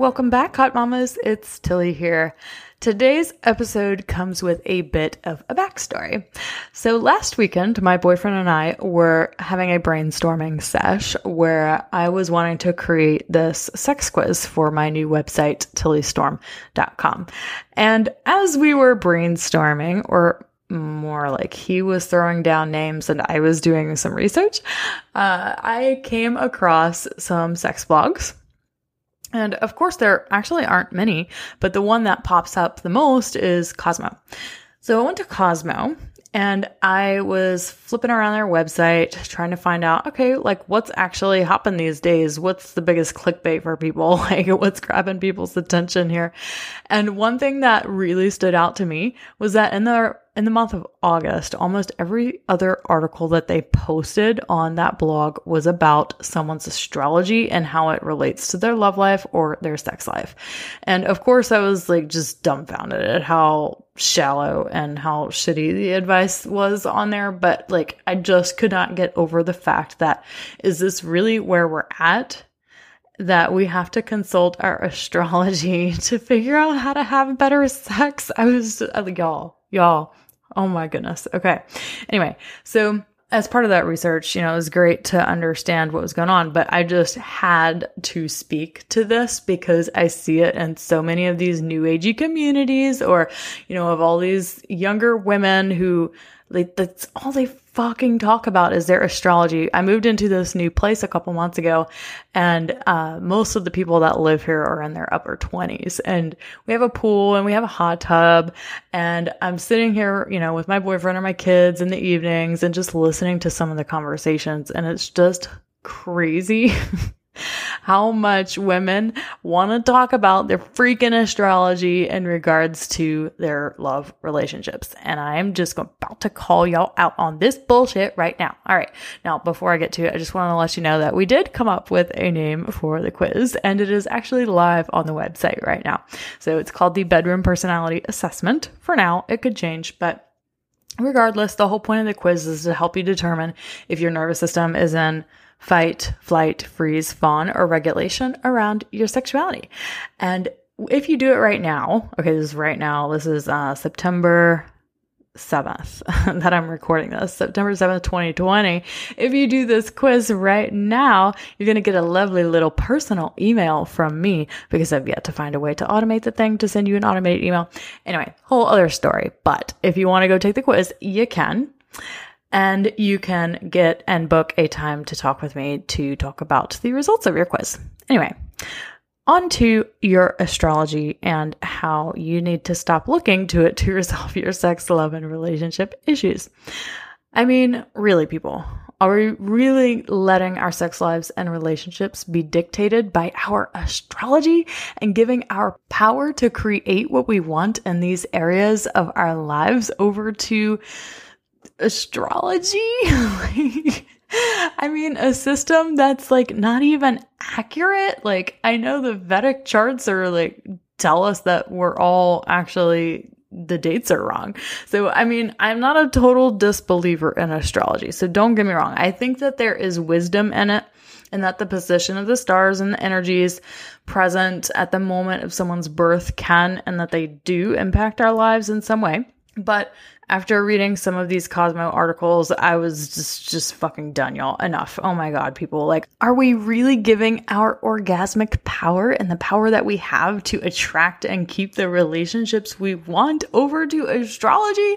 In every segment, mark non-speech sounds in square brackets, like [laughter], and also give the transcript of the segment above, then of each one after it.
Welcome back, Hot Mamas. It's Tilly here. Today's episode comes with a bit of a backstory. So last weekend, my boyfriend and I were having a brainstorming sesh where I was wanting to create this sex quiz for my new website, tillystorm.com. And as we were brainstorming, or more like he was throwing down names and I was doing some research, uh, I came across some sex blogs and of course, there actually aren't many, but the one that pops up the most is Cosmo. So I went to Cosmo and I was flipping around their website trying to find out, okay, like what's actually happening these days? What's the biggest clickbait for people? [laughs] Like what's grabbing people's attention here? And one thing that really stood out to me was that in the in the month of August, almost every other article that they posted on that blog was about someone's astrology and how it relates to their love life or their sex life. And of course, I was like just dumbfounded at how shallow and how shitty the advice was on there. But like, I just could not get over the fact that is this really where we're at? that we have to consult our [laughs] astrology to figure out how to have better sex. I was like, y'all, y'all, Oh my goodness. Okay. Anyway, so as part of that research, you know, it was great to understand what was going on, but I just had to speak to this because I see it in so many of these new agey communities or, you know, of all these younger women who like that's all they fucking talk about is their astrology. I moved into this new place a couple months ago and uh, most of the people that live here are in their upper 20s and we have a pool and we have a hot tub and I'm sitting here, you know, with my boyfriend or my kids in the evenings and just listening to some of the conversations and it's just crazy [laughs] how much women want to talk about their freaking astrology in regards to their love relationships. And I'm just about to call y'all out on this bullshit right now. All right. Now, before I get to it, I just want to let you know that we did come up with a name for the quiz and it is actually live on the website right now. So it's called the Bedroom Personality Assessment. For now, it could change, but Regardless, the whole point of the quiz is to help you determine if your nervous system is in fight, flight, freeze, fawn, or regulation around your sexuality. And if you do it right now, okay, this is right now, this is uh, September 7th [laughs] that I'm recording this, September 7th, 2020. If you do this quiz right now, you're going to get a lovely little personal email from me because I've yet to find a way to automate the thing to send you an automated email. Anyway, whole other story. But if you want to go take the quiz, you can and you can get and book a time to talk with me to talk about the results of your quiz. Anyway, on to your astrology and how you need to stop looking to it to [laughs] resolve your sex, love, and relationship issues. I mean, really, people, are we really letting our sex lives and relationships be dictated by our astrology and giving our power to create what we want in these areas of our lives over to astrology. [laughs] I mean, a system that's like not even accurate. Like, I know the Vedic charts are like tell us that we're all actually the dates are wrong. So, I mean, I'm not a total disbeliever in astrology. So, don't get me wrong. I think that there is wisdom in it and that the position of the stars and the energies present at the moment of someone's birth can and that they do impact our lives in some way. But after reading some of these Cosmo articles, I was just just fucking done, y'all. Enough. Oh my god, people. Like, are we really giving our orgasmic power and the power that we have to attract and keep the relationships we want over to astrology?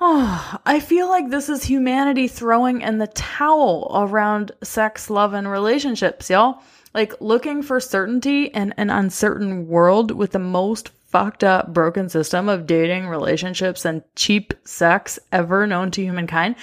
Oh, [sighs] I feel like this is humanity throwing in the towel around sex, love, and relationships, y'all. Like looking for certainty in an uncertain world with the most fucked up, broken system of dating, relationships, and cheap sex ever known to humankind.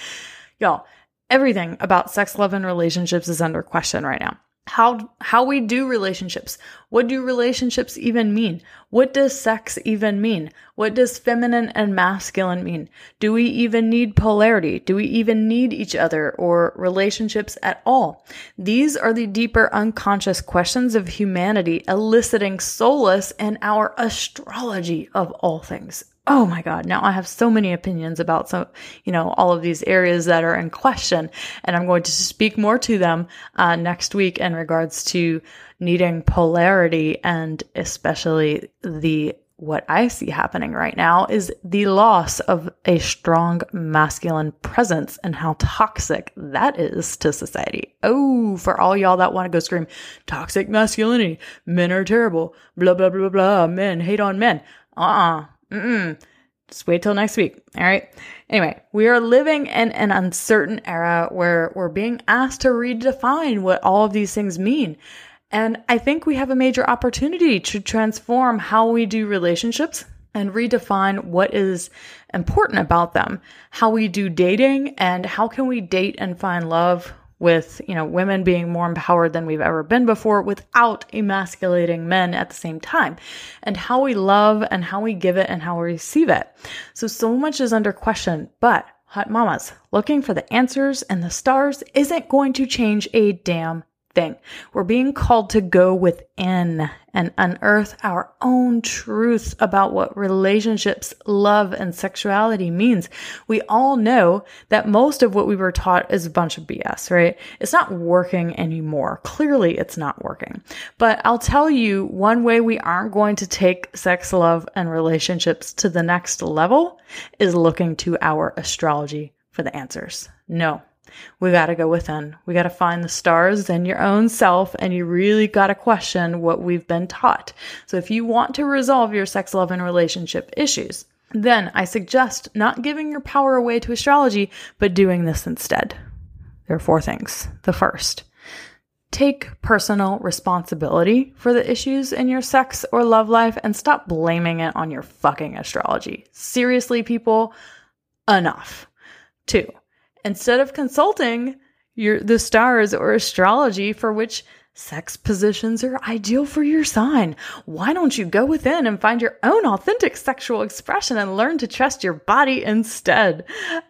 Y'all, everything about sex, love, and relationships is under question right now. How how we do relationships. What do relationships even mean? What does sex even mean? What does feminine and masculine mean? Do we even need polarity? Do we even need each other or relationships at all? These are the deeper unconscious questions of humanity eliciting solace in our astrology of all things oh my god. Now i have so many opinions about some you know all of these areas that are in question and i'm going to speak more to them uh, next week in regards to needing polarity and especially the what i see happening right now is the loss of a strong masculine presence and how toxic that is to society. Oh for all y'all that want to go scream toxic masculinity men are terrible blah blah blah blah blah, men hate on men. Uh-uh Mm-mm. Just wait till next week. All right. Anyway, we are living in an uncertain era where we're being asked to redefine what all of these things mean. And I think we have a major opportunity to transform how we do relationships and redefine what is important about them, how we do dating, and how can we date and find love with, you know, women being more empowered than we've ever been before without emasculating men at the same time, and how we love and how we give it and how we receive it. So, so much is under question, but hot mamas, looking for the answers and the stars isn't going to change a damn thing. We're being called to go within and unearth our own truth about what relationships, love, and sexuality means. We all know that most of what we were taught is a bunch of BS, right? It's not working anymore. Clearly, it's not working. But I'll tell you one way we aren't going to take sex, love, and relationships to the next level is looking to our astrology for the answers. No, we got to go within. We got to find the stars in your own self, and you really got to question what we've been taught. So, if you want to resolve your sex, love, and relationship issues, then I suggest not giving your power away to astrology, but doing this instead. There are four things. The first, take personal responsibility for the issues in your sex or love life and stop blaming it on your fucking astrology. Seriously, people, enough. Two, instead of consulting your the stars or astrology for which sex positions are ideal for your sign. Why don't you go within and find your own authentic sexual expression and learn to trust your body instead?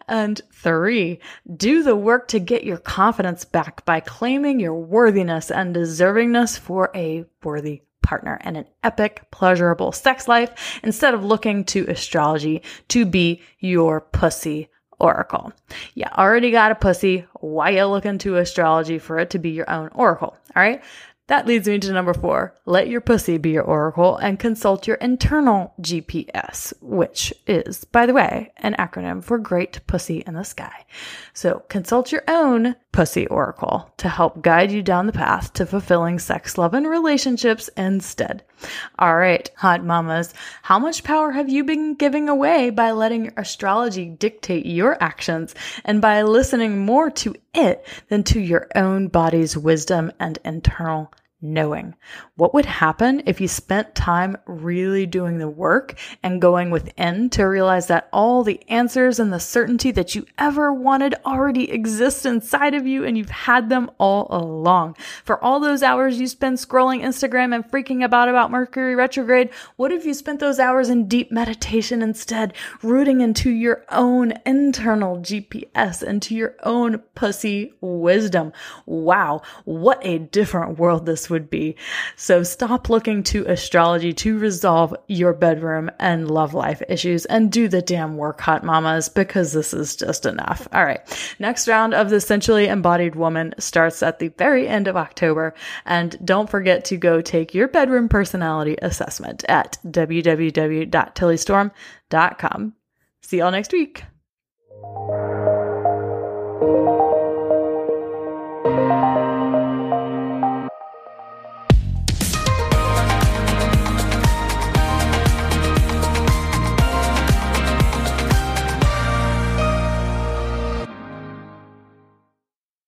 And three, do the work to get your confidence back by claiming your worthiness and deservingness for a worthy partner and an epic, pleasurable sex life instead of looking to astrology to be your pussy oracle. You already got a pussy. Why you looking to astrology for it to be your own oracle? All right. That leads me to number four. Let your pussy be your oracle and consult your internal GPS, which is, by the way, an acronym for Great Pussy in the Sky. So consult your own pussy oracle to help guide you down the path to fulfilling sex, love, and relationships instead. All right, hot mamas, how much power have you been giving away by letting your astrology dictate your actions and by listening more to it than to your own body's wisdom and internal knowing. What would happen if you spent time really doing the work and going within to realize that all the answers and the certainty that you ever wanted already exist inside of you and you've had them all along? For all those hours you spend scrolling Instagram and freaking about about Mercury retrograde, what if you spent those hours in deep meditation instead, rooting into your own internal GPS, into your own pussy wisdom? Wow, what a different world this would be. So stop looking to astrology to resolve your bedroom and love life issues and do the damn work, hot mamas, because this is just enough. All right. Next round of the Sensually Embodied Woman starts at the very end of October. And don't forget to go take your bedroom personality assessment at www.tillystorm.com. See y'all next week.